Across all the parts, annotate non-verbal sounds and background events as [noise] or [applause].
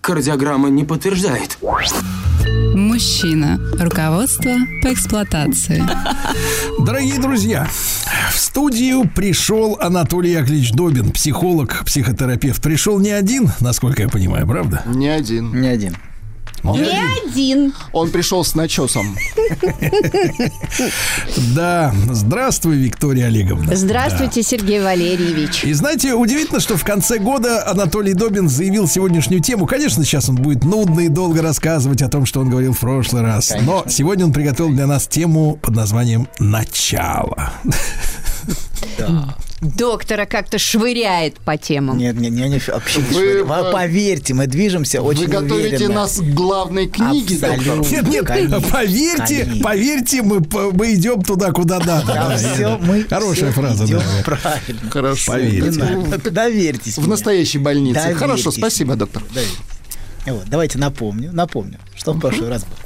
Кардиограмма не подтверждает. Мужчина. Руководство по эксплуатации. Дорогие друзья, в студию пришел Анатолий Яковлевич Добин, психолог, психотерапевт. Пришел не один, насколько я понимаю, правда? Не один. Не один. Не один. Он пришел с начесом. [laughs] Да, здравствуй, Виктория Олеговна. Здравствуйте, Сергей Валерьевич. И знаете, удивительно, что в конце года Анатолий Добин заявил сегодняшнюю тему. Конечно, сейчас он будет нудно и долго рассказывать о том, что он говорил в прошлый раз. Но сегодня он приготовил для нас тему под названием «Начало». Доктора как-то швыряет по темам. Нет, нет, нет, нет вообще не Вы, э, Вы Поверьте, мы движемся очень Вы готовите уверенно. нас к главной книге, Абсолютно. доктор? Нет, нет, Конечно, поверьте, конечно. поверьте, мы, мы идем туда, куда надо. Да, Да, все, мы Хорошая все фраза. идем да. правильно. Хорошо. Поверьте. Доверьтесь В мне. настоящей больнице. Доверьтесь Хорошо, мне. спасибо, доктор. Доверьтесь. Вот, давайте напомню, напомню, что в прошлый раз было.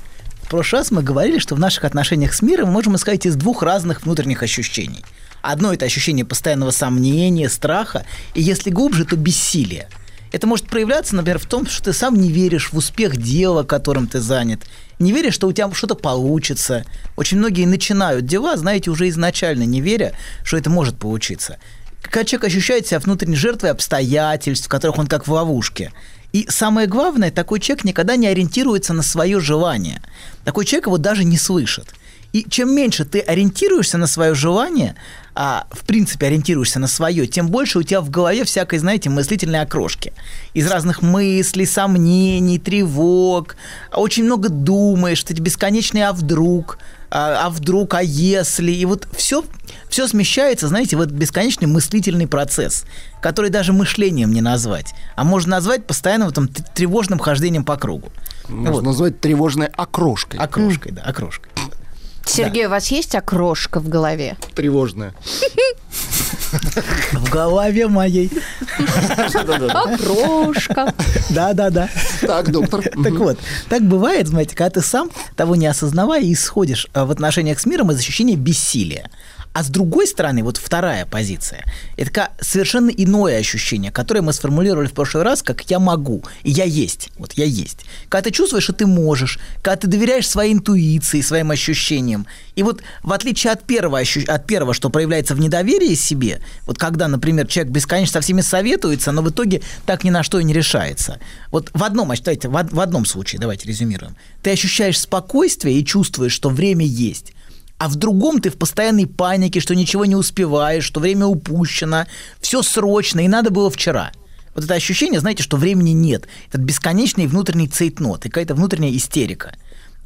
В прошлый раз мы говорили, что в наших отношениях с миром мы можем исходить из двух разных внутренних ощущений. Одно – это ощущение постоянного сомнения, страха, и если глубже, то бессилия. Это может проявляться, например, в том, что ты сам не веришь в успех дела, которым ты занят, не веришь, что у тебя что-то получится. Очень многие начинают дела, знаете, уже изначально не веря, что это может получиться. Когда человек ощущает себя внутренней жертвой обстоятельств, в которых он как в ловушке. И самое главное, такой человек никогда не ориентируется на свое желание. Такой человек его даже не слышит. И чем меньше ты ориентируешься на свое желание, а в принципе ориентируешься на свое, тем больше у тебя в голове всякой, знаете, мыслительной окрошки. Из разных мыслей, сомнений, тревог. Очень много думаешь, что эти бесконечные «а вдруг?», а, а вдруг, а если, и вот все, все смещается, знаете, в этот бесконечный мыслительный процесс, который даже мышлением не назвать, а можно назвать постоянным вот, там, тревожным хождением по кругу. Можно Вот. назвать тревожной окрошкой. Окрошкой, да, окрошкой. Сергей, у вас есть окрошка в голове? Тревожная. В голове моей. Окрошка. Да-да-да. Так, доктор. Так вот, так бывает, знаете, когда ты сам, того не осознавая, исходишь а, в отношениях с миром из ощущения бессилия. А с другой стороны, вот вторая позиция, это совершенно иное ощущение, которое мы сформулировали в прошлый раз, как «я могу», и «я есть». Вот «я есть». Когда ты чувствуешь, что ты можешь, когда ты доверяешь своей интуиции, своим ощущениям. И вот в отличие от первого, ощу- от первого, что проявляется в недоверии себе, вот когда, например, человек бесконечно со всеми советуется, но в итоге так ни на что и не решается. Вот в одном, давайте, в, в одном случае, давайте резюмируем. Ты ощущаешь спокойствие и чувствуешь, что время есть. А в другом ты в постоянной панике, что ничего не успеваешь, что время упущено, все срочно, и надо было вчера. Вот это ощущение, знаете, что времени нет. Этот бесконечный внутренний цейтнот и какая-то внутренняя истерика.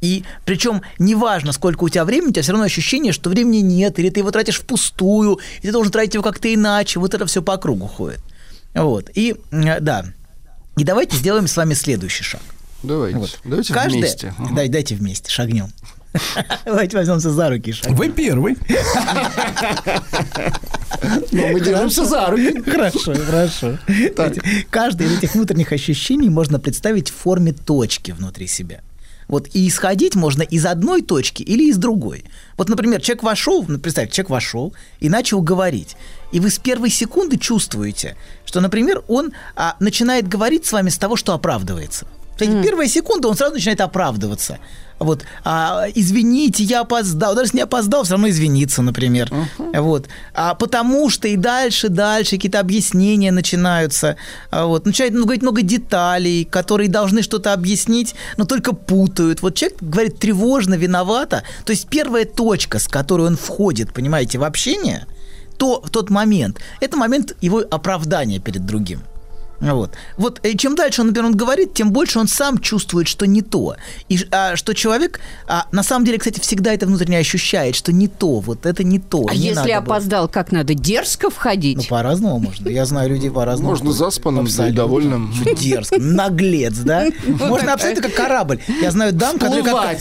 И причем неважно, сколько у тебя времени, у тебя все равно ощущение, что времени нет, или ты его тратишь впустую, и ты должен тратить его как-то иначе. Вот это все по кругу ходит. Вот. И да. И давайте сделаем с вами следующий шаг. Давайте. Вот. Давайте Каждый- вместе. Дай, дайте вместе, шагнем. Давайте возьмемся за руки шагнем. Вы первый. Но мы держимся за руки. Хорошо, хорошо. Каждое из этих внутренних ощущений можно представить в форме точки внутри себя. Вот и исходить можно из одной точки или из другой. Вот, например, человек вошел, ну, представьте, человек вошел и начал говорить. И вы с первой секунды чувствуете, что, например, он а, начинает говорить с вами с того, что оправдывается. Кстати, первая секунда он сразу начинает оправдываться. Вот, а, извините, я опоздал. Даже если не опоздал, все равно извиниться, например. Вот. А потому что и дальше, дальше какие-то объяснения начинаются. А, вот. Начинает ну, говорить много деталей, которые должны что-то объяснить, но только путают. Вот человек говорит тревожно, виновато. То есть первая точка, с которой он входит, понимаете, в общение, то в тот момент, это момент его оправдания перед другим. Вот. Вот э, чем дальше он, например, он говорит, тем больше он сам чувствует, что не то. И а, что человек, а, на самом деле, кстати, всегда это внутренне ощущает, что не то, вот это не то. А не если надо было. опоздал, как надо? Дерзко входить? Ну, по-разному можно. Я знаю людей по-разному. Можно заспанным, да и довольным. Дерзко. Наглец, да? Можно абсолютно как корабль. Я знаю дам, которые как,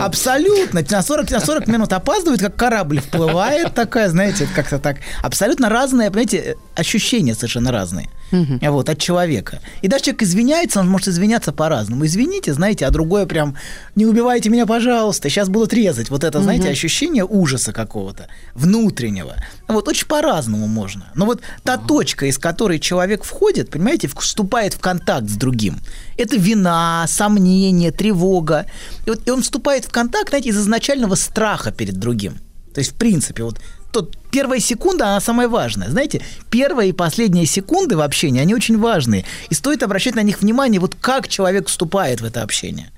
абсолютно на 40, на 40 минут опаздывают, как корабль вплывает такая, знаете, как-то так. Абсолютно разные, понимаете, ощущения совершенно разные. Вот, от человека. И даже человек извиняется, он может извиняться по-разному. Извините, знаете, а другое прям, не убивайте меня, пожалуйста, сейчас будут резать. Вот это, знаете, ощущение ужаса какого-то, внутреннего. Вот, очень по-разному можно. Но вот та точка, из которой человек входит, понимаете, вступает в контакт с другим, это вина, сомнение, тревога. И, вот, и он вступает в контакт, знаете, из изначального страха перед другим. То есть, в принципе, вот тот первая секунда, она самая важная. Знаете, первая и последняя секунды в общении, они очень важные. И стоит обращать на них внимание, вот как человек вступает в это общение.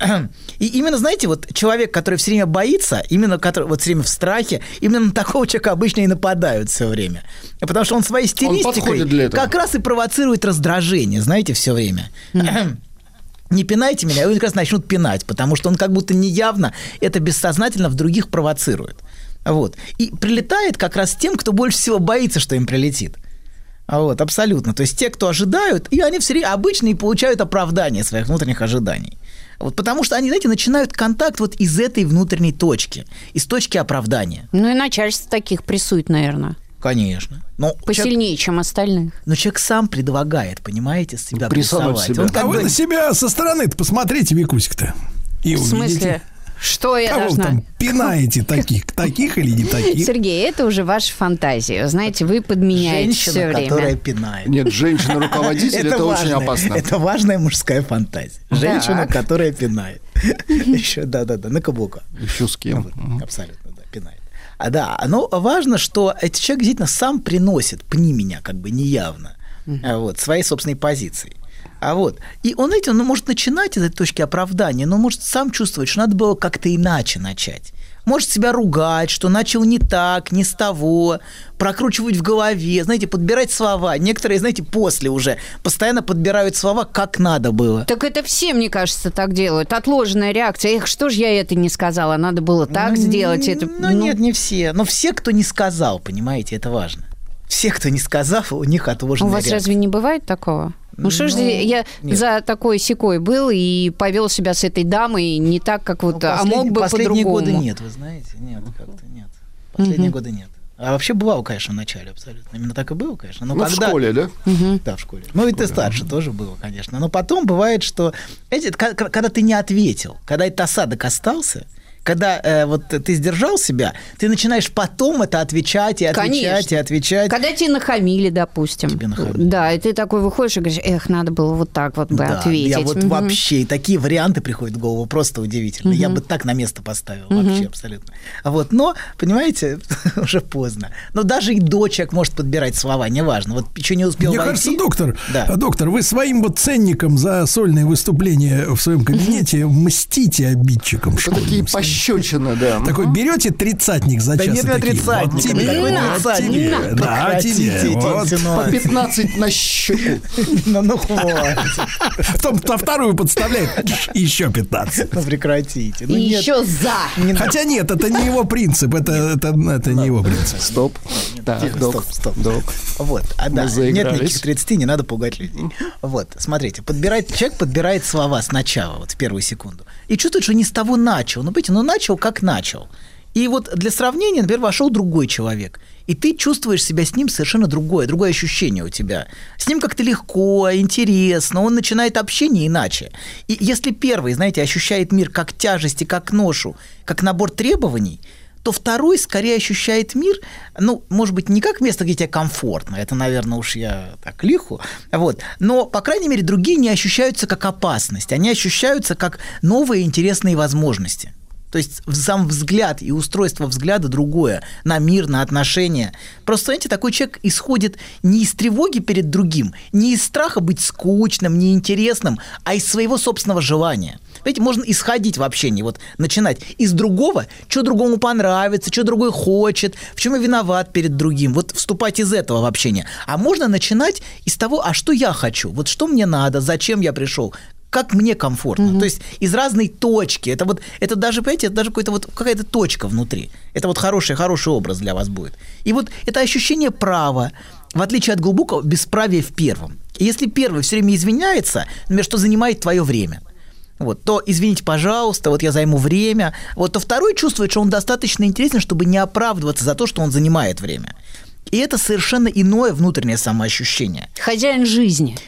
[clears throat] И именно, знаете, вот человек, который все время боится, именно который вот все время в страхе, именно на такого человека обычно и нападают все время. Потому что он своей стилистикой этого. как раз и провоцирует раздражение, знаете, все время. [clears throat] Не пинайте меня, и они как раз начнут пинать, потому что он как будто неявно это бессознательно в других провоцирует. Вот. И прилетает как раз тем, кто больше всего боится, что им прилетит. А Вот, абсолютно. То есть те, кто ожидают, и они все время обычно и получают оправдание своих внутренних ожиданий. Вот потому что они, знаете, начинают контакт вот из этой внутренней точки, из точки оправдания. Ну и начальство таких прессует, наверное. Конечно. Но человек, Посильнее, чем остальных. но человек сам предлагает, понимаете, себя Прессовать прессовать. себя. Он как А вы бы- на себя со стороны-то посмотрите, Викусик-то. И В увидите. смысле, что я Кого должна... там пинаете таких? Таких или не таких? Сергей, это уже ваша фантазия. Знаете, вы подменяете все Женщина, время. которая пинает. Нет, женщина-руководитель, это, очень важная- опасно. Это важная мужская фантазия. Женщина, Так. которая пинает. [laughs] Еще, да-да-да, на каблуках. Еще с кем? Вот, Абсолютно, да, пинает. А да, но важно, что этот человек действительно сам приносит, пни меня, как бы неявно, вот, своей собственной позиции. А вот, и он, знаете, он может начинать из этой точки оправдания, но может сам чувствовать, что надо было как-то иначе начать. Может себя ругать, что начал не так, не с того, прокручивать в голове, знаете, подбирать слова. Некоторые, знаете, после уже постоянно подбирают слова, как надо было. Так это все, мне кажется, так делают. Отложенная реакция. Эх, что ж я это не сказала? Надо было так сделать. Это, Ну, нет, не все. Но все, кто не сказал, понимаете, это важно. Все, кто не сказал, у них У отложенная вас реакция. разве не бывает такого? Ну, что ж, Ну, я нет. за такой секой был и повел себя с этой дамой не так, как вот, Ну, а мог бы Последние по-другому. годы нет, вы знаете. Нет, как-то нет. Последние годы нет. А вообще бывало, конечно, в начале абсолютно. Именно так и было, конечно. Но Ну, в когда... школе, да? Да, в школе. Ну, и ты старше тоже было, конечно. Но потом бывает, что... Ка- когда ты не ответил, когда этот осадок остался, когда э, вот ты сдержал себя, ты начинаешь потом это отвечать и отвечать Конечно. и отвечать. Когда тебе нахамили, допустим. Тебе нахамили. Да, и ты такой выходишь и говоришь, эх, надо было вот так вот бы Да, ответить. Я вот Мгм. вообще, и такие варианты приходят в голову, просто удивительно. Я бы так на место поставил, вообще абсолютно. А Вот, но, понимаете, [laughs] уже поздно. Но даже и до человек может подбирать слова, неважно. Вот еще не успел Мне войти. кажется, доктор, Да. а, доктор, вы своим вот ценником за сольные выступления в своем кабинете [laughs] мстите обидчикам. Школьным такие своим. Пощечины, да. Такой берете тридцатник за Да час. нет, я такие, тридцатник. Тридцатник? да, прекратите тебе. По инсинуации. 15 на щеку. Ну, ну, хватит. Потом на вторую подставляет еще 15. Ну, прекратите. Ну, И нет, еще за. Хотя нет, это не его принцип, это, не его принцип. Стоп. Так, док, стоп, стоп. док. Вот, а да, нет никаких 30, не надо пугать людей. Вот, смотрите, подбирает, человек подбирает слова сначала, вот в первую секунду, и чувствует, что не с того начал. Ну, понимаете, ну начал как начал. И вот для сравнения, например, вошел другой человек, и ты чувствуешь себя с ним совершенно другое, другое ощущение у тебя. С ним как-то легко, интересно, он начинает общение иначе. И если первый, знаете, ощущает мир как тяжесть и как ношу, как набор требований, то второй скорее ощущает мир, ну, может быть, не как место, где тебе комфортно, это, наверное, уж я так лиху, вот, но, по крайней мере, другие не ощущаются как опасность, они ощущаются как новые интересные возможности. То есть сам взгляд и устройство взгляда другое на мир, на отношения. Просто, знаете, такой человек исходит не из тревоги перед другим, не из страха быть скучным, неинтересным, а из своего собственного желания. Понимаете, можно исходить в общении, вот начинать из другого, что другому понравится, что другой хочет, в чем я виноват перед другим. Вот вступать из этого в общение. А можно начинать из того, а что я хочу, вот что мне надо, зачем я пришел, как мне комфортно. То есть из разной точки. Это вот, это даже, понимаете, это даже какой-то вот какая-то точка внутри. Это вот хороший, хороший образ для вас будет. И вот это ощущение права, в отличие от глубокого бесправия в первом. И если первый все время извиняется, например, что занимает твое время, вот, то извините, пожалуйста, вот я займу время. Вот, то второй чувствует, что он достаточно интересен, чтобы не оправдываться за то, что он занимает время. И это совершенно иное внутреннее самоощущение. Хозяин жизни.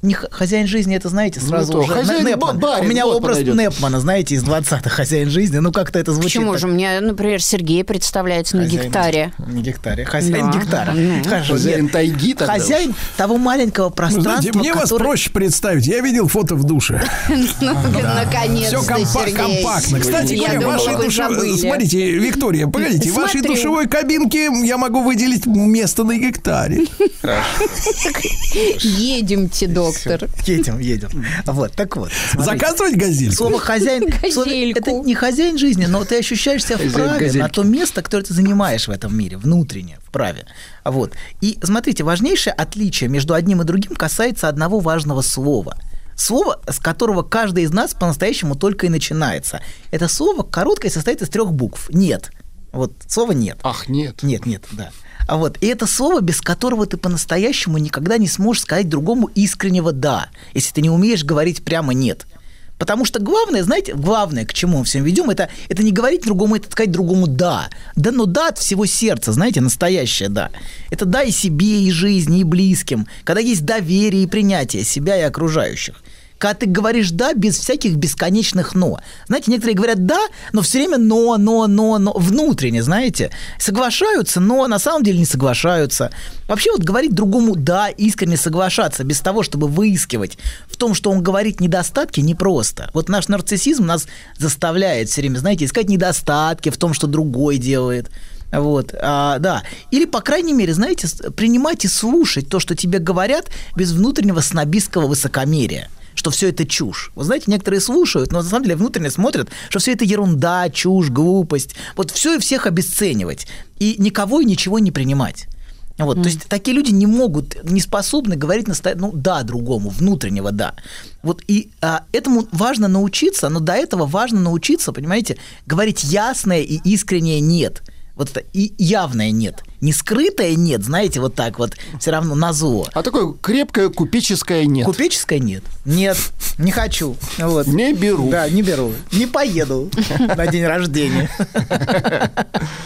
Ну, не хозяин жизни, это, знаете, сразу то. уже Хозяин Неп- Непман. ба- барин, У меня вот образ подойдет. Непмана, знаете, из 20-х хозяин жизни. Ну, как-то это звучит. Почему так. же? Мне, например, Сергей представляется на Хозяин- гектаре. Не гектаре, хозяин Да. гектара. Ну. Хорошо, Хозяин нет. тайги тогда Хозяин того маленького Ну, пространства, знаете, мне вас которое- проще представить. Я видел фото в душе. [laughs] Наконец-то, Все компактно. Кстати Я говоря, вашей душевой... Смотрите, Виктория, погодите, в вашей душевой кабинке я могу выделить место на гектаре. [laughs] Едемте, доктор. Едем, едем. Вот, так вот. смотрите. Заказывать газельку? Слово хозяин, [laughs] слово- это не хозяин жизни, но ты ощущаешь себя Хозяин вправе газельки. на то место, которое ты занимаешь в этом мире, внутренне, вправе. Вот. И смотрите, важнейшее отличие между одним и другим касается одного важного слова. Слово, с которого каждый из нас по-настоящему только и начинается. Это слово короткое состоит из трех букв. Нет. Вот слово нет. Ах, нет. Нет, нет, да. А вот, и это слово, без которого ты по-настоящему никогда не сможешь сказать другому искреннего «да», если ты не умеешь говорить прямо «нет». Потому что главное, знаете, главное, к чему мы всем ведем, это, это не говорить другому, это сказать другому «да». Да, но «да» от всего сердца, знаете, настоящее «да». Это «да» и себе, и жизни, и близким, когда есть доверие и принятие себя и окружающих когда ты говоришь «да» без всяких бесконечных «но». Знаете, некоторые говорят «да», но все время «но», «но», «но», «но», внутренне, знаете. Соглашаются, но на самом деле не соглашаются. Вообще вот говорить другому «да», искренне соглашаться, без того, чтобы выискивать в том, что он говорит недостатки, непросто. Вот наш нарциссизм нас заставляет все время, знаете, искать недостатки в том, что другой делает. Вот, а, да. Или, по крайней мере, знаете, принимать и слушать то, что тебе говорят, без внутреннего снобистского высокомерия что все это чушь. Вы знаете, некоторые слушают, но на самом деле внутренне смотрят, что все это ерунда, чушь, глупость. Вот все и всех обесценивать. И никого и ничего не принимать. Вот, То есть такие люди не могут, не способны говорить настоя... ну да другому, внутреннего да. Вот и а, этому важно научиться, но до этого важно научиться, понимаете, говорить ясное и искреннее нет. Вот это и явное нет. Не скрытое нет, знаете, вот так вот, все равно на зло. А такое крепкое купеческое нет. Купеческое нет. Нет, не хочу. Вот. Не беру. Да, не беру. Не поеду на день рождения.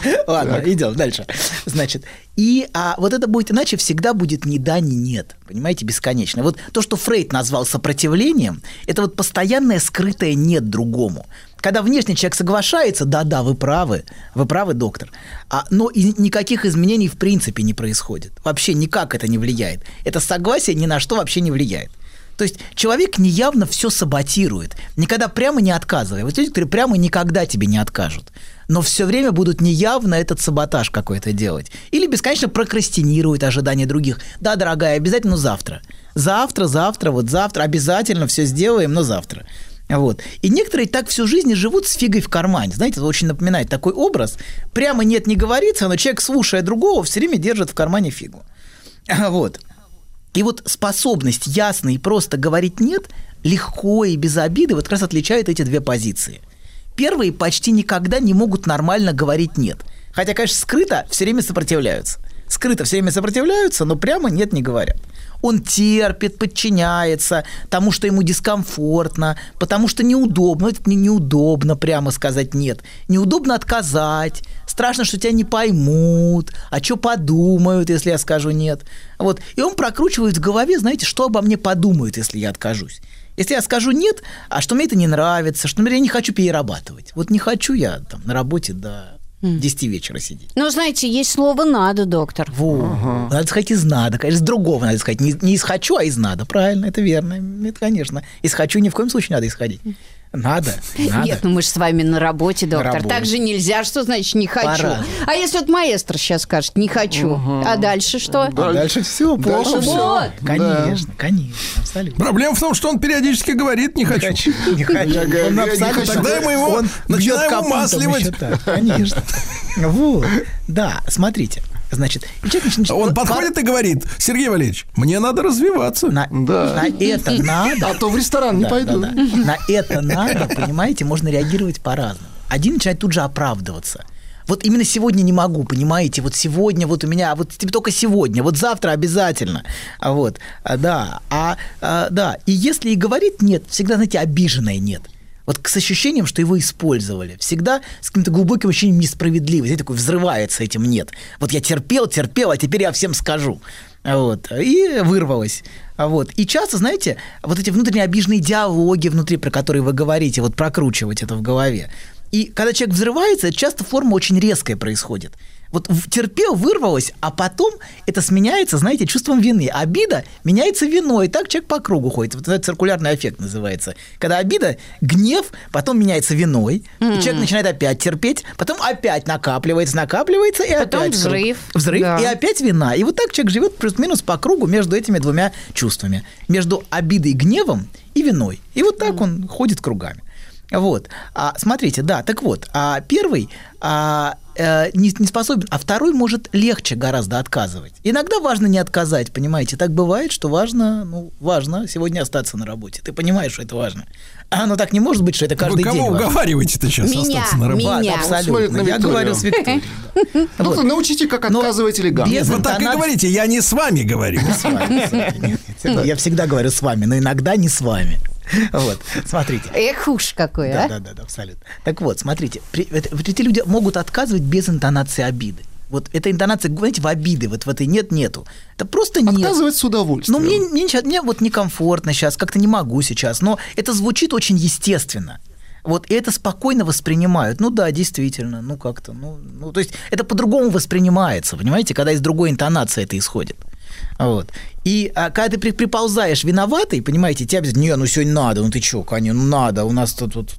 [laughs] Ладно, идем дальше. Значит, и а, вот это будет иначе всегда будет ни да, ни нет. Понимаете, бесконечно. Вот то, что Фрейд назвал сопротивлением, это вот постоянное скрытое нет другому. Когда внешний человек соглашается, да-да, вы правы, вы правы, доктор, а, но и никаких изменений в принципе не происходит. Вообще никак это не влияет. Это согласие ни на что вообще не влияет. То есть человек неявно все саботирует, никогда прямо не отказывая. Вот люди, которые прямо никогда тебе не откажут, но все время будут неявно этот саботаж какой-то делать. Или бесконечно прокрастинируют ожидания других. Да, дорогая, обязательно завтра. Завтра, завтра, вот завтра, обязательно все сделаем, но завтра. Вот. И некоторые так всю жизнь живут с фигой в кармане. Знаете, это очень напоминает такой образ. Прямо нет не говорится, но человек, слушая другого, все время держит в кармане фигу. [laughs] Вот. И вот способность ясно и просто говорить «нет» легко и без обиды вот как раз отличает эти две позиции. Первые почти никогда не могут нормально говорить «нет». Хотя, конечно, скрыто все время сопротивляются. Скрыто все время сопротивляются, но прямо «нет» не говорят. Он терпит, подчиняется тому, что ему дискомфортно, потому что неудобно. Это не неудобно прямо сказать «нет». Неудобно отказать. Страшно, что тебя не поймут. А что подумают, если я скажу «нет». Вот. И он прокручивает в голове, знаете, что обо мне подумают, если я откажусь. Если я скажу нет, а что мне это не нравится, что например, я не хочу перерабатывать. Вот не хочу я там на работе до 10 вечера сидеть. Ну, знаете, есть слово «надо», доктор. Во. Надо сказать из надо, конечно, из другого надо сказать. Не, не из хочу, а из надо. Правильно, это верно. Это, конечно. Из хочу ни в коем случае надо исходить. Надо, [laughs] надо. Нет, ну мы же с вами на работе, доктор. работе. Так же нельзя, что значит не хочу. Пора. А если вот маэстро сейчас скажет не хочу, а дальше что? А дальше все плохо. всё. Вот. Конечно, конечно, абсолютно. Проблема в том, что он периодически говорит «не хочу». Не хочу. Я- Он абсолютно-. Тогда мы его он начинаем умасливать. Конечно. [laughs] Вот. Да, смотрите. Значит, человек начинает- Он вот подходит и говорит, Сергей Валерьевич, мне надо развиваться. На, Да. на это [laughs] надо. А то в ресторан не Да, пойду. да, да. На это надо, понимаете, можно реагировать по-разному. Один начинает тут же оправдываться. Вот именно сегодня не могу, понимаете, вот сегодня вот у меня, вот тебе только сегодня, вот завтра обязательно, А вот, а, да, а, а, да, и если и говорит нет, всегда, знаете, обиженное нет. Вот с ощущением, что его использовали. Всегда с каким-то глубоким ощущением несправедливости. Знаете, такой взрывается этим нет. Вот я терпел, терпел, а теперь я всем скажу. Вот. И вырвалось. А Вот. И часто, знаете, вот эти внутренние обиженные диалоги внутри, про которые вы говорите, вот прокручивать это в голове. И когда человек взрывается, часто форма очень резкая происходит. Вот терпел, вырвалось, а потом это сменяется, знаете, чувством вины. Обида меняется виной, и так человек по кругу ходит. Вот это циркулярный эффект называется. Когда обида, гнев, потом меняется виной, и человек начинает опять терпеть, потом опять накапливается, накапливается, и Потом опять круг. взрыв. Взрыв, Да. и опять вина. И вот так человек живет плюс-минус по кругу между этими двумя чувствами. Между обидой, гневом и виной. И вот так он ходит кругами. Вот. А, смотрите, да, так вот, а первый а, э, не, не способен, а второй может легче гораздо отказывать. Иногда важно не отказать, понимаете? Так бывает, что важно, ну, важно сегодня остаться на работе. Ты понимаешь, что это важно. А оно так не может быть, что это каждый Вы кого день важно. уговариваете-то сейчас Меня, остаться на работе? меня. Абсолютно. на Я говорю с Викторией. [laughs] Доктор, научите, как отказывать элегантно. Вы так и говорите, я не с вами говорю. С вами, с вами. Нет, нет, Я всегда говорю с вами, но иногда не с вами. [laughs] Вот, смотрите. Эх уж какой, Да, а? да, да, да, абсолютно. Так вот, смотрите, при- это- вот эти люди могут отказывать без интонации обиды. Вот эта интонация, знаете, в обиды, вот в этой нет-нету. Это просто нет. Отказывать с удовольствием. Ну, мне, мне, щас- мне вот некомфортно сейчас, как-то не могу сейчас, но это звучит очень естественно. Вот, и это спокойно воспринимают. Ну да, действительно, ну как-то, ну, ну то есть это по-другому воспринимается, понимаете, когда из другой интонации это исходит. Вот. И а, когда ты при- приползаешь виноватый, понимаете, тебе обязательно, не, ну сегодня надо, ну ты чё, Каня, ну надо, у нас тут, вот».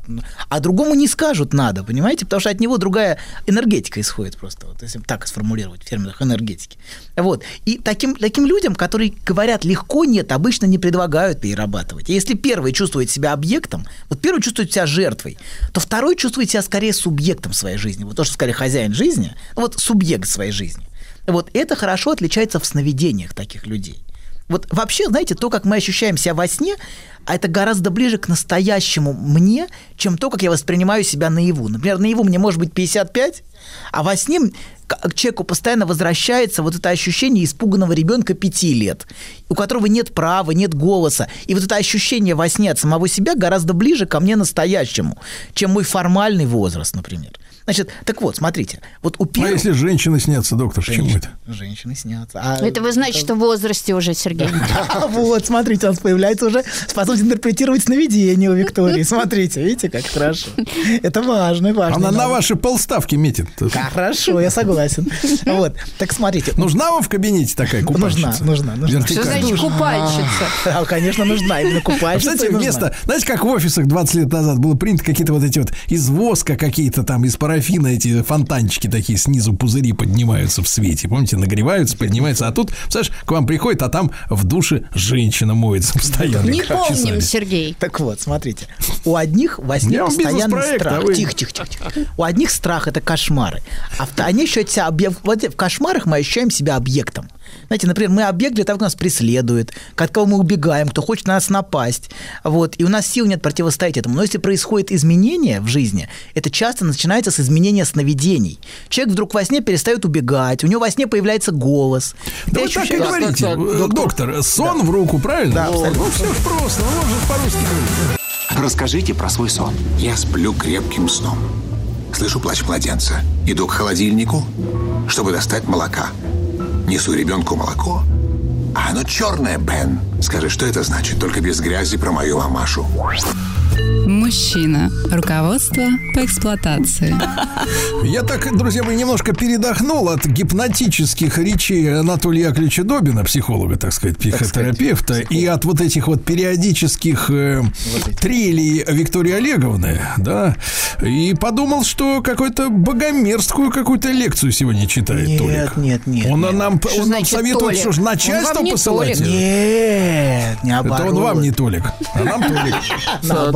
А другому не скажут надо, понимаете, потому что от него другая энергетика исходит просто, вот, если так сформулировать в терминах энергетики. Вот. И таким, таким людям, которые говорят легко нет, обычно не предлагают перерабатывать. И если первый чувствует себя объектом, вот первый чувствует себя жертвой, то второй чувствует себя скорее субъектом своей жизни. Вот то, что скорее хозяин жизни, вот субъект своей жизни. Вот это хорошо отличается в сновидениях таких людей. Вот вообще, знаете, то, как мы ощущаем себя во сне, а это гораздо ближе к настоящему мне, чем то, как я воспринимаю себя наяву. Например, наяву мне может быть 55, а во сне к человеку постоянно возвращается вот это ощущение испуганного ребенка 5 лет, у которого нет права, нет голоса. И вот это ощущение во сне от самого себя гораздо ближе ко мне настоящему, чем мой формальный возраст, например. Значит, так вот, смотрите, вот у А первого... если женщины снятся, доктор, почему это? Женщины снятся. А Это вы значит, что в возрасте уже, Сергей. [laughs] А вот, смотрите, у нас появляется уже способность интерпретировать сновидение у Виктории. Смотрите, видите, как хорошо. Это важно, важно. Она на ваши полставки метит. Хорошо, я согласен. Вот, так смотрите. Нужна вам в кабинете такая купальщица? нужна, нужна. Что значит купальщица? А, конечно, нужна. Именно купальщица Кстати, вместо, знаете, как в офисах 20 лет назад было принято какие-то вот эти вот из воска какие-то там, из парафина эти фонтанчики такие снизу пузыри поднимаются в свете. Помните, нагреваются, поднимаются. А тут, знаешь, к вам приходит, а там в душе женщина моется постоянно. Не часами. помним, Сергей. Так вот, смотрите. У одних во сне Я вам постоянный страх. а вы- Тихо, тихо, тихо, тихо. У одних страх это кошмары. А они ощущают себя объек- вот в кошмарах мы ощущаем себя объектом. Знаете, например, мы того, кто нас преследует, от кого мы убегаем, кто хочет на нас напасть. Вот. И у нас сил нет противостоять этому. Но если происходит изменение в жизни, это часто начинается с изменения сновидений. Человек вдруг во сне перестает убегать, у него во сне появляется голос. Да Ты вы так и говорите, так, так, э, доктор, сон в руку, правильно? Да, абсолютно. Ну, все ж просто, ну, он же по-русски говорит. Расскажите про свой сон. Я сплю крепким сном. Слышу плач младенца. Иду к холодильнику, чтобы достать молока. Несу ребенку молоко. А оно черное, Бен. Скажи, что это значит? Только без грязи про мою мамашу. Мужчина. Руководство по эксплуатации. Я так, друзья мои, немножко передохнул от гипнотических речей Анатолия Яковлевича Добина, психолога, так сказать, психотерапевта, и от вот этих вот периодических э, трелей Виктории Олеговны, да, и подумал, что какую-то богомерзкую какую-то лекцию сегодня читает Нет, Толик. нет, нет, Он нет. нам, Что он нам советует, Толик? что ж, Он начальство посылать? Нет, не Это оборот. он вам не Толик, а нам Толик.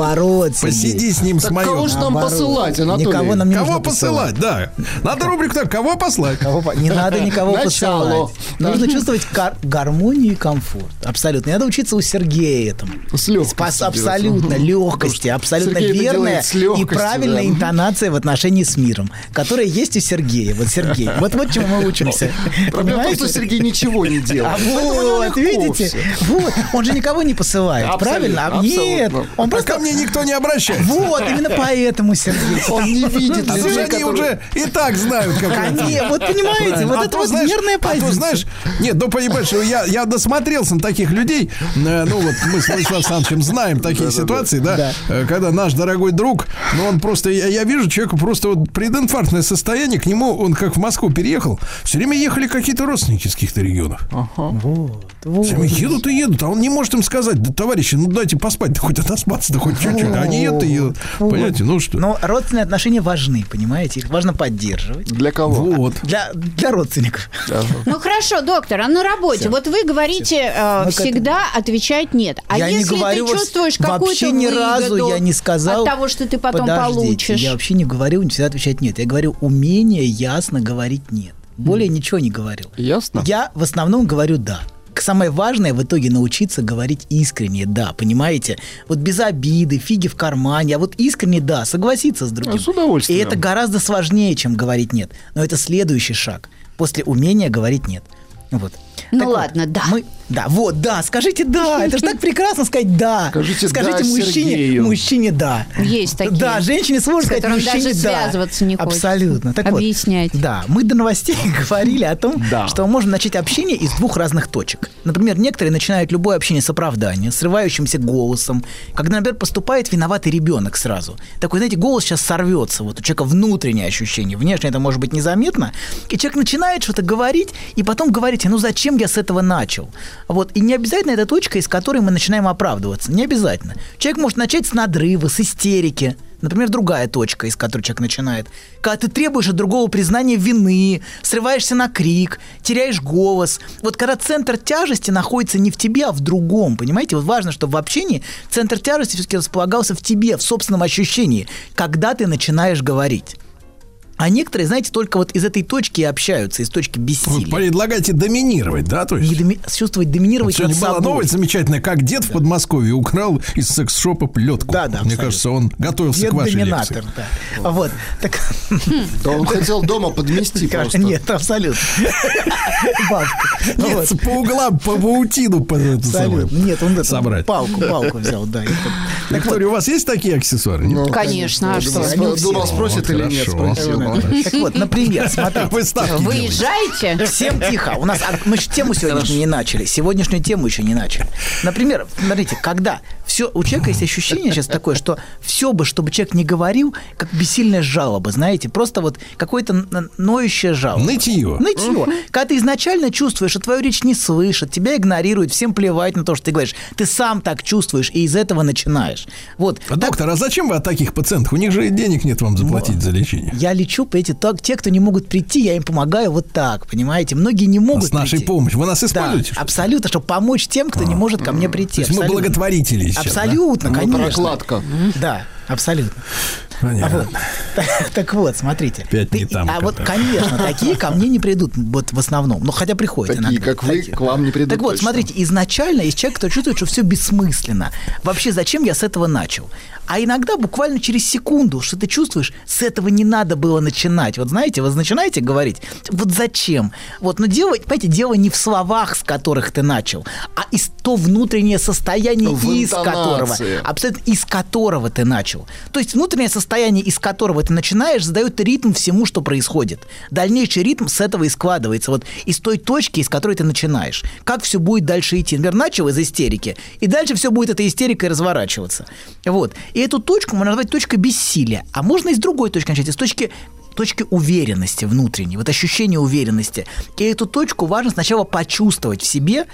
Наоборот, Сергей. Посиди с ним, с Так моим. кого ж нам посылать, Анатолий? Никого нам не Кого посылать, да. Надо рубрику так, кого послать? Кого по- Не надо никого [laughs] Начало. посылать. Нужно чувствовать гар- гармонию и комфорт. Абсолютно. Не надо учиться у Сергея этому. С легкостью. Абсолютно. Легкости. Абсолютно Сергей это верная делает с и легкостью, правильная да. интонация в отношении с миром, которая есть у Сергея. Вот Сергей. Вот вот чему мы учимся. [laughs] Проблема в том, что Сергей ничего не делает. А Поэтому вот, легко видите? всё. Вот. Он же никого не посылает, Абсолютно, правильно? А Нет. абсолютно. Он А просто... мне никто не обращается. Вот, именно поэтому, Сергей. Он не видит А людей, они которые- уже и так знают, как это. Вот понимаете, вот А это то, вот знаешь, верная а позиция. знаешь, нет, ну понимаешь, что я, я досмотрелся на таких людей. Э, Ну вот мы с Владиславом Александровичем знаем такие ситуации, да, э, когда наш дорогой друг, ну он просто, я, вижу человека просто вот прединфарктное состояние, к нему, он как в Москву переехал, все время ехали какие-то родственники из каких-то регионов. Вот, вот. Едут и едут, а он не может им сказать, да, товарищи, ну дайте поспать, да хоть отоспаться, да хоть чуть-чуть. А Они едут и едут. Понимаете, ну что? Но родственные отношения важны, понимаете? Их важно поддерживать. Для кого? Вот. Для, для родственников. Ну хорошо, доктор, а на работе? Вот вы говорите э, к всегда отвечать нет. А Я не если говорю ты чувствуешь какую-то вообще ни разу я не сказал. от того, что ты потом получишь? Я вообще не говорю, не всегда отвечать нет. Я говорю умение ясно говорить нет. Более ничего не говорил. Ясно? Я в основном говорю да. Самое важное в итоге научиться говорить искренне «да», понимаете? Вот без обиды, фиги в кармане, а вот искренне «да», согласиться с другим. А, с удовольствием. И это гораздо сложнее, чем говорить «нет». Но это следующий шаг после умения говорить «нет». Вот. Ну Так вот, ладно, да. Мы, да, вот, да, скажите «да». Это же так прекрасно сказать «да». Скажите Скажите «да» мужчине, Сергею. мужчине «да». Есть такие, Да, женщине сложно сказать мужчине даже «да». связываться не. Абсолютно. Так вот, Объяснять. да, мы до новостей [laughs] говорили о том, Да. что можем начать общение из двух разных точек. Например, некоторые начинают любое общение с оправдания, срывающимся голосом, когда, например, поступает виноватый ребенок сразу. Такой, знаете, голос сейчас сорвется, вот у человека внутреннее ощущение, внешне это может быть незаметно, и человек начинает что-то говорить, и потом говорите, ну зачем я с этого начал? Вот, и не обязательно это точка, из которой мы начинаем оправдываться, не обязательно. Человек может начать с надрыва, с истерики, Например, другая точка, из которой человек начинает. Когда ты требуешь от другого признания вины, срываешься на крик, теряешь голос. Вот когда центр тяжести находится не в тебе, а в другом, понимаете? Вот важно, чтобы в общении центр тяжести все-таки располагался в тебе, в собственном ощущении, когда ты начинаешь говорить. А некоторые, знаете, только вот из этой точки общаются, из точки Вы бессилия. предлагаете доминировать, да? То есть? Не доми- чувствовать, доминировать Сегодня над была собой. новость замечательная, как дед в Подмосковье украл из секс-шопа плетку. Да, да, Мне абсолютно. кажется, он готовился Дед к вашей доминатор, лекции. да. Вот. Так, Да он хотел дома подмести просто. Нет, абсолютно. Нет, по углам, по паутину по Абсолютно. Нет, он это, собрать. палку, палку взял, да. Виктория, у вас есть такие аксессуары? Конечно, а что? Думал, спросит или нет, Хорошо. Так вот, например, [laughs] смотрите. Вы ставки делаете. Выезжаете? Всем тихо. У нас мы тему сегодняшнюю не начали. Сегодняшнюю тему еще не начали. Например, смотрите, когда все у человека есть ощущение сейчас такое, что все бы, чтобы человек не говорил, как бессильная жалоба, знаете, просто вот какое-то ноющее жалоба. Нытье. Нытье. Когда ты изначально чувствуешь, что твою речь не слышат, тебя игнорируют, всем плевать на то, что ты говоришь. Ты сам так чувствуешь и из этого начинаешь. Вот. А, Доктор, а зачем вы от таких пациентов? У них же и денег нет вам заплатить за лечение. Я лечу, понимаете, так, те, кто не могут прийти, я им помогаю вот так, понимаете? Многие не могут С нашей прийти. помощью. Вы нас Да, используете? что ли? абсолютно, чтобы помочь тем, кто не может ко мне прийти. То есть мы благотворители сейчас, да? Абсолютно, Ну, конечно. прокладка. Да, абсолютно. А Понятно. вот. [laughs] Так вот, смотрите. Опять не Ты- там А вот, конечно, [laughs] такие ко мне не придут вот в основном. Ну, хотя приходят Такие, иногда. как вы, Такие. к вам не придут Так вот, точно. смотрите, изначально есть человек, кто чувствует, что все бессмысленно. Вообще, зачем я с этого начал? А иногда буквально через секунду, что ты чувствуешь, с этого не надо было начинать. Вот знаете, вы начинаете говорить, вот зачем? Вот, но дело, понимаете, дело не в словах, с которых ты начал, а из то внутреннее состояние, В из которого, интонации. абсолютно из которого ты начал. То есть внутреннее состояние состояние, из которого ты начинаешь, задает ритм всему, что происходит. Дальнейший ритм с этого и складывается. Вот из той точки, из которой ты начинаешь. Как все будет дальше идти. Например, начал из истерики, и дальше все будет этой истерикой разворачиваться. Вот. И эту точку можно назвать точкой бессилия. А можно и с другой точки начать, из точки точки уверенности внутренней, вот ощущение уверенности. И эту точку важно сначала почувствовать в себе,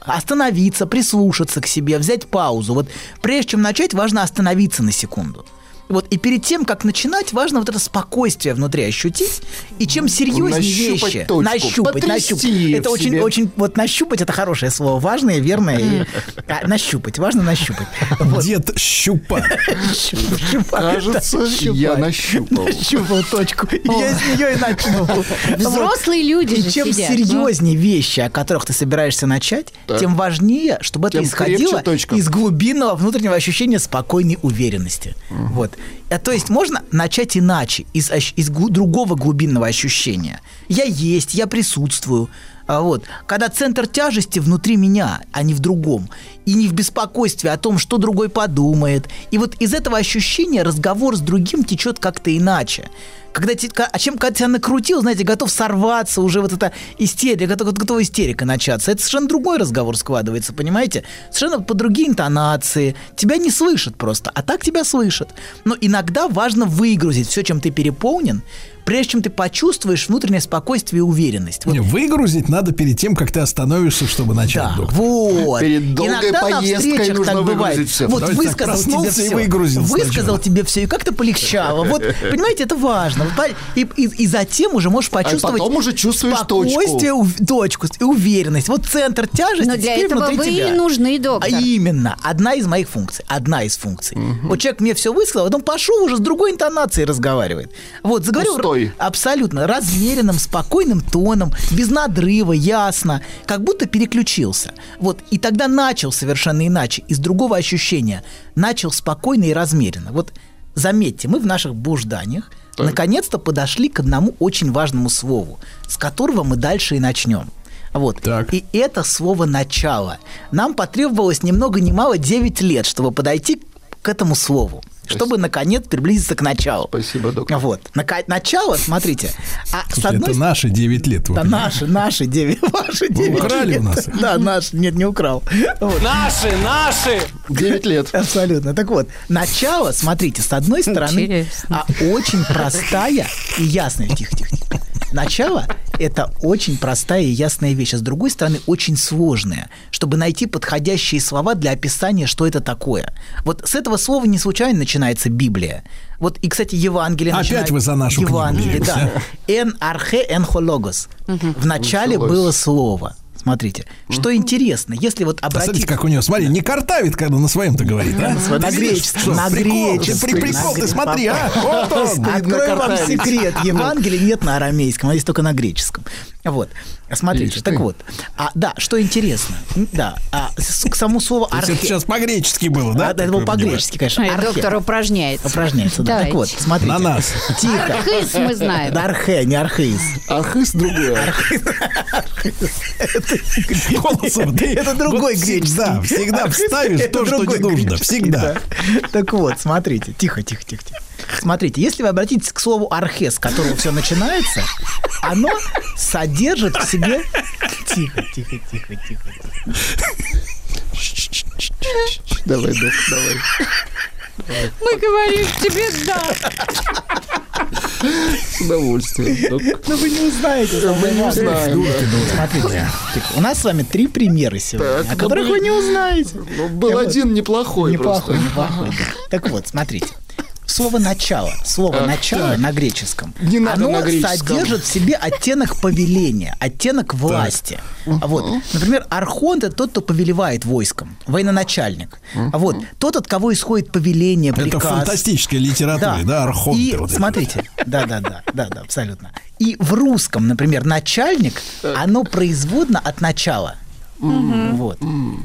остановиться, прислушаться к себе, взять паузу. Вот прежде чем начать, важно остановиться на секунду. Вот, и перед тем, как начинать, важно вот это спокойствие внутри ощутить. И чем серьезнее Нащупать вещи, точку, нащупать, нащупать. Это очень, себе. очень, вот нащупать это хорошее слово, важное, верное. и- [laughs] а, нащупать, важно нащупать. Вот. Дед Щупа. [laughs] Щупать. Кажется, я нащупал. Нащупал точку. Я с нее и начну. [laughs] Взрослые люди И же чем ну. серьезнее вещи, о которых ты собираешься начать, тем важнее, чтобы это исходило из глубинного внутреннего ощущения спокойной уверенности. Вот. А, то есть можно начать иначе, из, из другого глубинного ощущения. Я есть, я присутствую. А вот, когда центр тяжести внутри меня, а не в другом, и не в беспокойстве о том, что другой подумает. И вот из этого ощущения разговор с другим течет как-то иначе. Когда те- а чем когда тебя накрутил, знаете, готов сорваться, уже вот эта истерика, готов, готова истерика начаться. Это совершенно другой разговор складывается, понимаете? Совершенно по другие интонации. Тебя не слышат просто, а так тебя слышат. Но иногда важно выгрузить все, чем ты переполнен, прежде чем ты почувствуешь внутреннее спокойствие и уверенность. Вот Не, Выгрузить надо перед тем, как ты остановишься, чтобы начать, да, доктор. вот. Перед долгой Иногда на поездкой встречах нужно так бывает. выгрузить всё. Вот Давайте так, высказал тебе проснулся и все. выгрузил Высказал сначала. тебе все, и как-то полегчало. Вот, [laughs] понимаете, это важно. И, и, и затем уже можешь почувствовать А потом уже чувствуешь точку. спокойствие, ув- точку и уверенность. Вот центр тяжести Но для теперь этого внутри вы тебя. и нужны, доктор. А именно, одна из моих функций. Одна из функций. Вот человек мне все высказал, а потом пошел уже с другой интонацией разговаривает. Вот, заговорил Пустой. Р- абсолютно размеренным, спокойным тоном, без надрыва, ясно, как будто переключился. Вот, и тогда начал совершенно иначе, из другого ощущения. Начал спокойно и размеренно. Вот, заметьте, мы в наших блужданиях наконец-то подошли к одному очень важному слову, с которого мы дальше и начнем. Вот. Так. И это слово «начало». Нам потребовалось ни много ни мало 9 лет, чтобы подойти к этому слову. Чтобы, наконец, приблизиться к началу. Спасибо, доктор. Вот. Нака- начало, смотрите. А с одной Это наши 9 лет. да, наши, наши 9, [laughs] ваши 9 украли лет. у нас. Да, наши, нет, не украл. Вот. Наши, наши! 9 лет. Абсолютно. Так вот, начало, смотрите, с одной стороны, а, очень простая и ясная. Тихо, тихо, тихо. Начало – это очень простая и ясная вещь, а с другой стороны, очень сложная, чтобы найти подходящие слова для описания, что это такое. Вот с этого слова не случайно начинается Библия. Вот, и, кстати, Евангелие Опять начинает- вы за нашу книгу Евангелие, беретесь, да. «Эн архе эн хологос». В начале было слово. Смотрите, что интересно, если вот обратить... как у него, смотри, не картавит, когда на своем-то говорит, а? На греческом, на греческом, при- Прикол, на ты смотри, а? Вот он. Открою вам секрет. Евангелия нет на арамейском, а есть только на греческом. Вот. Смотрите, так вот. А, да, что интересно. Да, а, к самому слову архе... это сейчас по-гречески было, да? А, да, это было по-гречески, конечно. Доктор упражняется. Упражняется, да. Так вот, смотрите. На нас. Тихо. Архиз мы знаем. Да, архе, не археис. Архыз другое. [laughs] Голосом ты Это другой греческий. Всегда, всегда вставишь то, что не нужно. Всегда. да. Так вот, смотрите, тихо, тихо, тихо, тихо. Смотрите, если вы обратитесь к слову архе, с которого все начинается, оно содержит в себе... Тихо, тихо, тихо, тихо. Давай, док, давай. Мы говорим тебе да. С удовольствием. [laughs] Ну вы не узнаете. Мы не узнаем. Смотрите, у нас с вами три примера сегодня, о которых ну, вы не узнаете. Ну, был один неплохой Неплохой, неплохой. Так вот, смотрите. Слово «начало», слово «начало» на греческом, Не надо оно на греческом. содержит в себе оттенок повеления, оттенок власти. Вот, например, архонт – это тот, кто повелевает войском, военачальник. Вот, тот, от кого исходит повеление, Это приказ. в фантастической литературе, да, архонты. И вот смотрите, да, да, да, да, да, абсолютно. И в русском, например, начальник, оно производно от начала. Вот.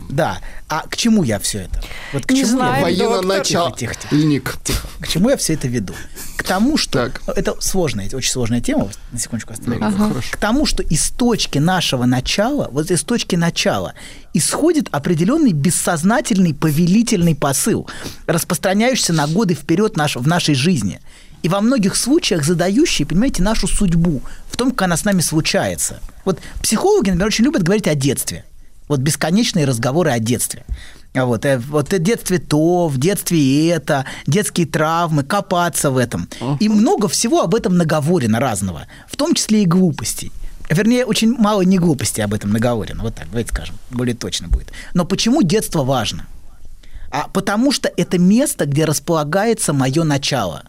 Да. А к чему я все это? Вот к Не чему знаю, я... доктор. Военно-начальник. К чему я все это веду? К тому, что Так. это сложная, очень сложная тема. На секундочку остановимся. Ага. К тому, что из точки нашего начала, вот из точки начала, исходит определенный бессознательный повелительный посыл, распространяющийся на годы вперед наш, в нашей жизни. И во многих случаях задающий, понимаете, нашу судьбу в том, как она с нами случается. Вот психологи, например, очень любят говорить о детстве. Вот бесконечные разговоры о детстве. А Вот, э, вот в детстве то, в детстве это, детские травмы, копаться в этом. И много всего об этом наговорено разного, в том числе и глупостей. Вернее, очень мало не глупостей об этом наговорено. Вот так, давайте скажем, более точно будет. Но почему детство важно? А потому что это место, где располагается мое начало.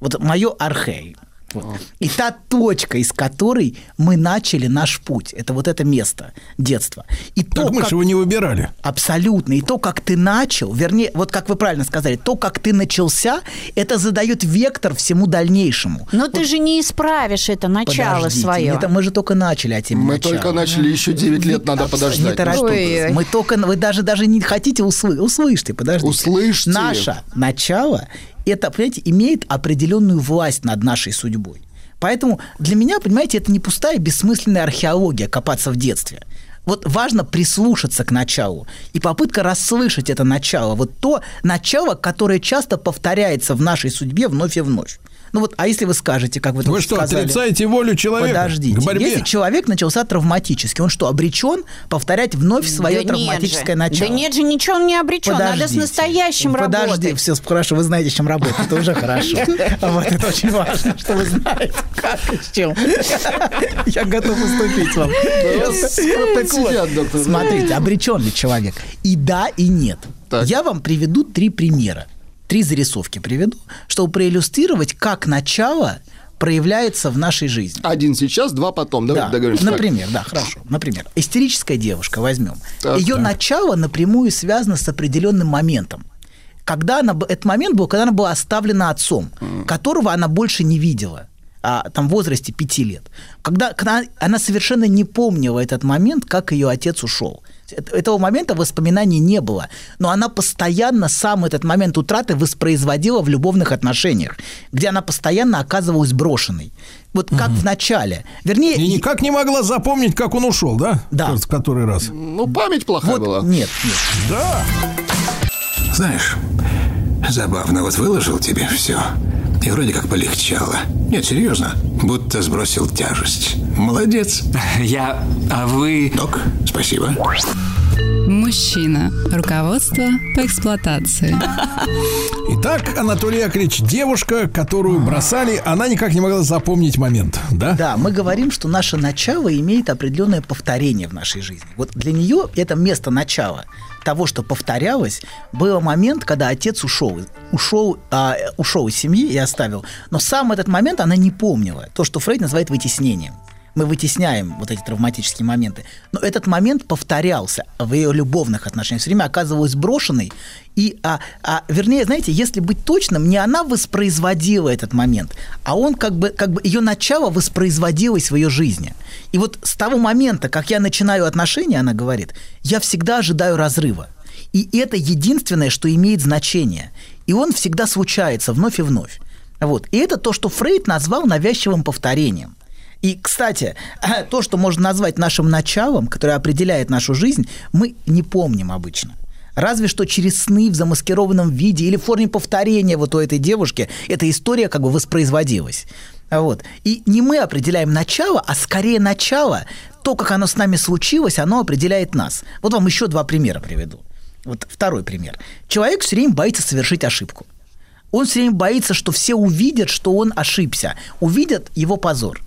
Вот мое архей. Вот. И та точка, из которой мы начали наш путь, это вот это место детства. И Так то, мы как- же его не выбирали. Абсолютно. И то, как ты начал, вернее, вот как вы правильно сказали, то, как ты начался, это задает вектор всему дальнейшему. Но ты же не исправишь это начало Подождите, свое. Это мы же только начали, а тем Мы начало. только начали, еще 9 лет надо Не подождать. торопитесь. Ой-ой. Мы только, вы даже, даже не хотите услышать. Услышьте, подождите. Услышьте. Наше начало, это, понимаете, имеет определенную власть над нашей судьбой. Поэтому для меня, понимаете, это не пустая бессмысленная археология копаться в детстве. Вот важно прислушаться к началу и попытка расслышать это начало. Вот то начало, которое часто повторяется в нашей судьбе вновь и вновь. Ну вот, а если вы скажете, как вы, Вы только что, сказали... отрицаете волю человека Подождите. к борьбе? Если человек начался травматически, он что, обречен повторять вновь свое Да травматическое начало? Да нет же, ничего он не обречен. Надо с Подождите. настоящим Подожди, работать. все хорошо, вы знаете, с чем работать, это уже хорошо. [laughs] Вот это очень важно, что вы знаете, как и с чем. Я готов уступить вам. Доктор. Смотрите, обречен ли человек? И да, и нет. Так. Я вам приведу три примера. Три зарисовки приведу, чтобы проиллюстрировать, как начало проявляется в нашей жизни. Один сейчас, два потом. Давайте Да, договоримся. Так. например, да, хорошо. Например, истерическая девушка возьмем. Так, Ее так. начало напрямую связано с определенным моментом. Когда она, этот момент был, когда она была оставлена отцом, которого она больше не видела а, там, в возрасте пяти лет. Когда, когда она совершенно не помнила этот момент, как ее отец ушел. Эт- Этого момента воспоминаний не было. Но она постоянно сам этот момент утраты воспроизводила в любовных отношениях, где она постоянно оказывалась брошенной. Вот как в начале. Вернее, И никак не могла запомнить, как он ушел, да? Да. В который раз. Ну, память плохая вот, была. нет, нет. Да. Знаешь, забавно, вот выложил тебе все. И вроде как полегчало. Нет, серьезно, будто сбросил тяжесть. Молодец. [laughs] Я... А вы... Док, спасибо. Мужчина. Руководство по эксплуатации. [laughs] Итак, Анатолий Яковлевич, девушка, которую бросали, она никак не могла запомнить момент, да? Да, мы говорим, что наше начало имеет определенное повторение в нашей жизни. Вот для нее это место начала того, что повторялось, был момент, когда отец ушел, ушел, а, ушел из семьи и оставил. Но сам этот момент она не помнила. То, что Фрейд называет вытеснением. Мы вытесняем вот эти травматические моменты. Но этот момент повторялся в ее любовных отношениях. Все время оказывалась брошенной. И, а, а, вернее, знаете, если быть точным, не она воспроизводила этот момент, а он как бы, как бы ее начало воспроизводилось в ее жизни. И вот с того момента, как я начинаю отношения, она говорит, я всегда ожидаю разрыва. И это единственное, что имеет значение. И он всегда случается вновь и вновь. Вот. И это то, что Фрейд назвал навязчивым повторением. И, кстати, [clears throat] то, что можно назвать нашим началом, которое определяет нашу жизнь, мы не помним обычно. Разве что через сны в замаскированном виде или в форме повторения вот у этой девушки эта история как бы воспроизводилась. Вот. И не мы определяем начало, а скорее начало, то, как оно с нами случилось, оно определяет нас. Вот вам еще два примера приведу. Вот второй пример. Человек все время боится совершить ошибку. Он все время боится, что все увидят, что он ошибся, увидят его позор.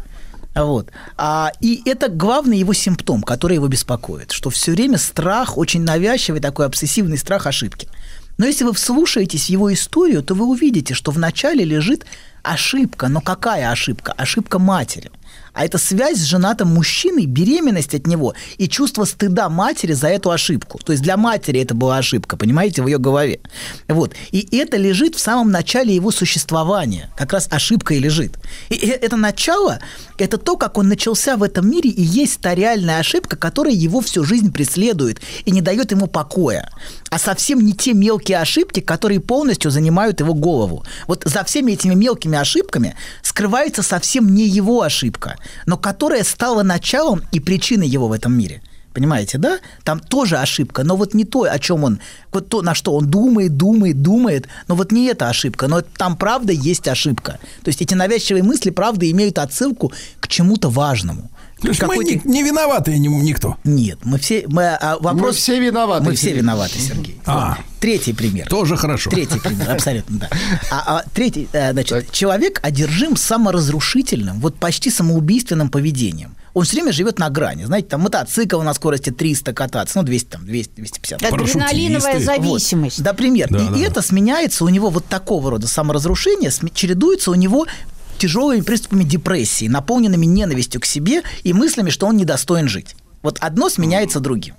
Вот. А, и это главный его симптом, который его беспокоит, что все время страх, очень навязчивый такой обсессивный страх ошибки. Но если вы вслушаетесь в его историю, то вы увидите, что вначале лежит ошибка. Но какая ошибка? Ошибка матери. А это связь с женатым мужчиной, беременность от него и чувство стыда матери за эту ошибку. То есть для матери это была ошибка, понимаете, в ее голове. Вот. И это лежит в самом начале его существования. Как раз ошибка и лежит. И это начало, это то, как он начался в этом мире, и есть та реальная ошибка, которая его всю жизнь преследует и не дает ему покоя. А совсем не те мелкие ошибки, которые полностью занимают его голову. Вот за всеми этими мелкими ошибками скрывается совсем не его ошибка, но которая стала началом и причиной его в этом мире. Понимаете, да? Там тоже ошибка, но вот не то, о чем он, вот то, на что он думает, думает, думает, но вот не эта ошибка, но там правда есть ошибка. То есть эти навязчивые мысли, правда, имеют отсылку к чему-то важному. То есть мы не, не виноваты ни- никто. Нет, мы все, мы, а, вопрос, Мы все виноваты, Мы все Сергей. виноваты, Сергей. А. Третий пример. Тоже хорошо. Третий пример, абсолютно, да. А, а третий, э, значит, человек одержим саморазрушительным, вот почти самоубийственным поведением. Он все время живет на грани. Знаете, там мотоцикл на скорости 300 кататься, ну, 200, там, 200, 250. Адреналиновая зависимость. Вот, например. Да, и да, да. это сменяется у него вот такого рода саморазрушение, сме- чередуется у него тяжелыми приступами депрессии, наполненными ненавистью к себе и мыслями, что он недостоин жить. Вот одно сменяется другим.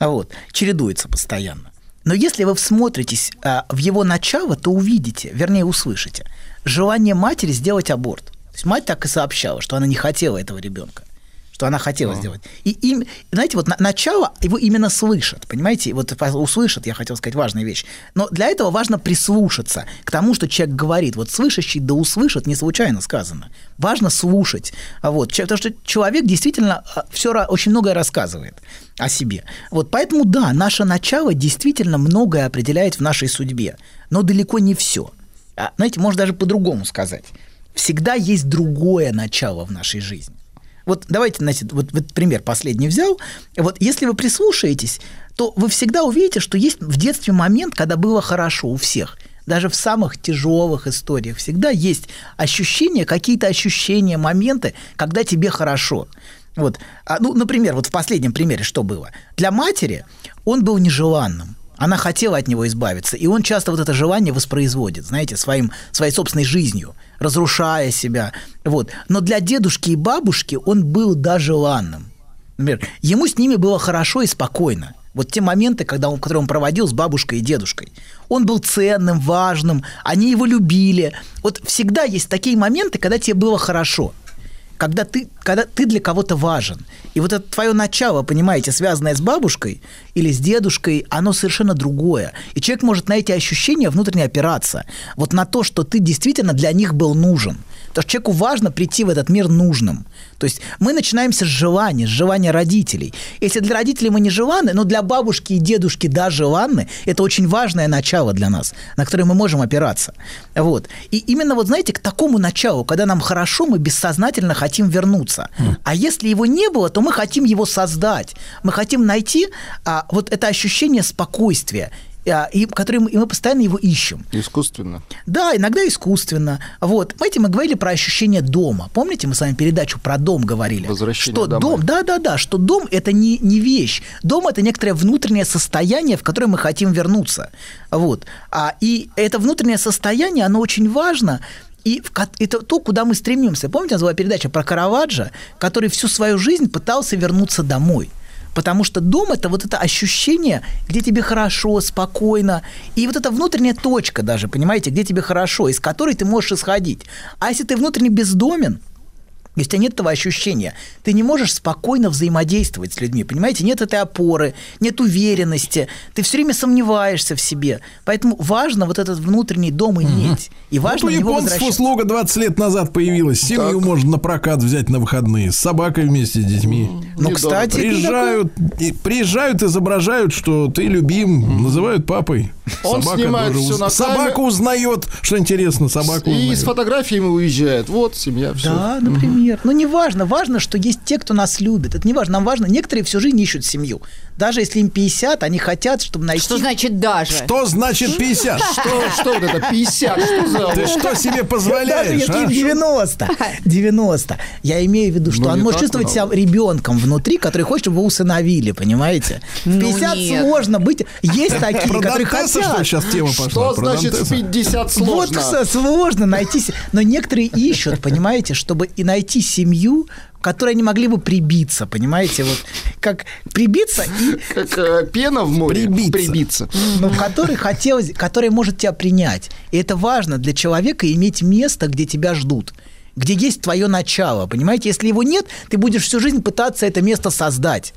Вот, чередуется постоянно. Но если вы всмотритесь а, в его начало, то увидите, вернее, услышите, желание матери сделать аборт. То есть мать так и сообщала, что она не хотела этого ребенка что она хотела сделать. И им, знаете, вот на- начало его именно слышат, понимаете? Вот услышат, я хотел сказать важная вещь. Но для этого важно прислушаться к тому, что человек говорит. Вот слышащий да услышат не случайно сказано. Важно слушать. А Вот, потому что человек действительно все очень многое рассказывает о себе. Вот поэтому да, наше начало действительно многое определяет в нашей судьбе, но далеко не все. А, знаете, можно даже по-другому сказать. Всегда есть другое начало в нашей жизни. Вот давайте, значит, вот, вот пример последний взял. Вот если вы прислушаетесь, то вы всегда увидите, что есть в детстве момент, когда было хорошо у всех. Даже в самых тяжелых историях всегда есть ощущения, какие-то ощущения, моменты, когда тебе хорошо. Вот. А, ну, например, вот в последнем примере что было? Для матери он был нежеланным. Она хотела от него избавиться, и он часто вот это желание воспроизводит, знаете, своим, своей собственной жизнью, разрушая себя. Вот. Но для дедушки и бабушки он был да желанным. Например, ему с ними было хорошо и спокойно. Вот те моменты, когда он, которые он проводил с бабушкой и дедушкой. Он был ценным, важным, они его любили. Вот всегда есть такие моменты, когда тебе было хорошо когда ты, когда ты для кого-то важен. И вот это твое начало, понимаете, связанное с бабушкой или с дедушкой, оно совершенно другое. И человек может на эти ощущения внутренне опираться. Вот на то, что ты действительно для них был нужен. Потому что человеку важно прийти в этот мир нужным. То есть мы начинаемся с желания, с желания родителей. Если для родителей мы не желанны, но для бабушки и дедушки да, желанны, это очень важное начало для нас, на которое мы можем опираться. Вот. И именно вот, знаете, к такому началу, когда нам хорошо, мы бессознательно хотим вернуться. А если его не было, то мы хотим его создать. Мы хотим найти а, вот это ощущение спокойствия, и, которое мы, и мы постоянно его ищем. Искусственно. Да, иногда искусственно. Вот. Знаете, мы говорили про ощущение дома. Помните, мы с вами передачу про дом говорили? Возвращение что домой. дом, да, да, да, что дом это не, не вещь. Дом это некоторое внутреннее состояние, в которое мы хотим вернуться. Вот. А, и это внутреннее состояние, оно очень важно. И в это то, куда мы стремимся. Помните, у нас была передача про Караваджо, который всю свою жизнь пытался вернуться домой. Потому что дом это вот это ощущение, где тебе хорошо, спокойно. И вот эта внутренняя точка даже, понимаете, где тебе хорошо, из которой ты можешь исходить. А если ты внутренне бездомен, если у тебя нет этого ощущения, ты не можешь спокойно взаимодействовать с людьми, понимаете? Нет этой опоры, нет уверенности, ты все время сомневаешься в себе. Поэтому важно вот этот внутренний дом иметь. И Вот важно у в него японцев возвращаться. услуга 20 лет назад появилась. Семью можно на прокат взять на выходные. С собакой вместе с детьми. Ну, Недорого. кстати, Приезжают, и, приезжают, изображают, что ты любим, называют папой. Он снимает тоже всё уз- на Собака камеру. узнает, что интересно, собака И узнает. с фотографиями уезжает. Вот семья, все. Да, например. Ну, не важно. Важно, что есть те, кто нас любит. Это не важно. Нам важно. Некоторые всю жизнь ищут семью. Даже если им 50, они хотят, чтобы найти... Что значит даже? Что значит 50? Что, что вот это, 50? Что за... Ты что себе Даже позволяешь, если а? им 90. 90. Я имею в виду, что Ну, он может чувствовать себя много. ребенком внутри, который хочет, чтобы его усыновили, понимаете? В Ну, 50 нет. сложно быть. Есть такие, которые Дантеса что сейчас тема пошла. Что значит Дантеса. 50 Вот сложно? кстати, сложно найти, но некоторые ищут, понимаете, чтобы и найти семью, которой они могли бы прибиться, понимаете, вот как прибиться и Как э, пена в море. Прибиться. Прибиться. ну, который хотелось, который может тебя принять. И это важно для человека иметь место, где тебя ждут где есть твое начало, понимаете? Если его нет, ты будешь всю жизнь пытаться это место создать.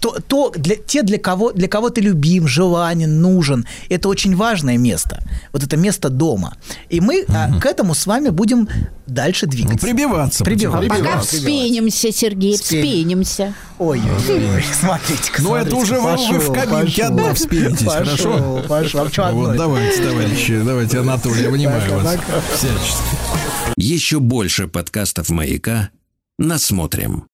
То, то для, те, для кого, для кого ты любим, желанен, нужен, это очень важное место. Вот это место дома. И мы а, к этому с вами будем дальше двигаться. Прибиваться. Прибиваться. потихоньку. Пока Прибиваться. вспенимся, Сергей, вспенимся. Ой-ой-ой, [laughs] смотрите-ка, Ну, это уже вы- вы в пошел, кабинке пошел. одна вспенитесь, Пошел, хорошо? Пошел, а Вот давайте, товарищи, давайте, Анатолий, я понимаю вас всячески. Еще больше подкастов «Маяка» насмотрим.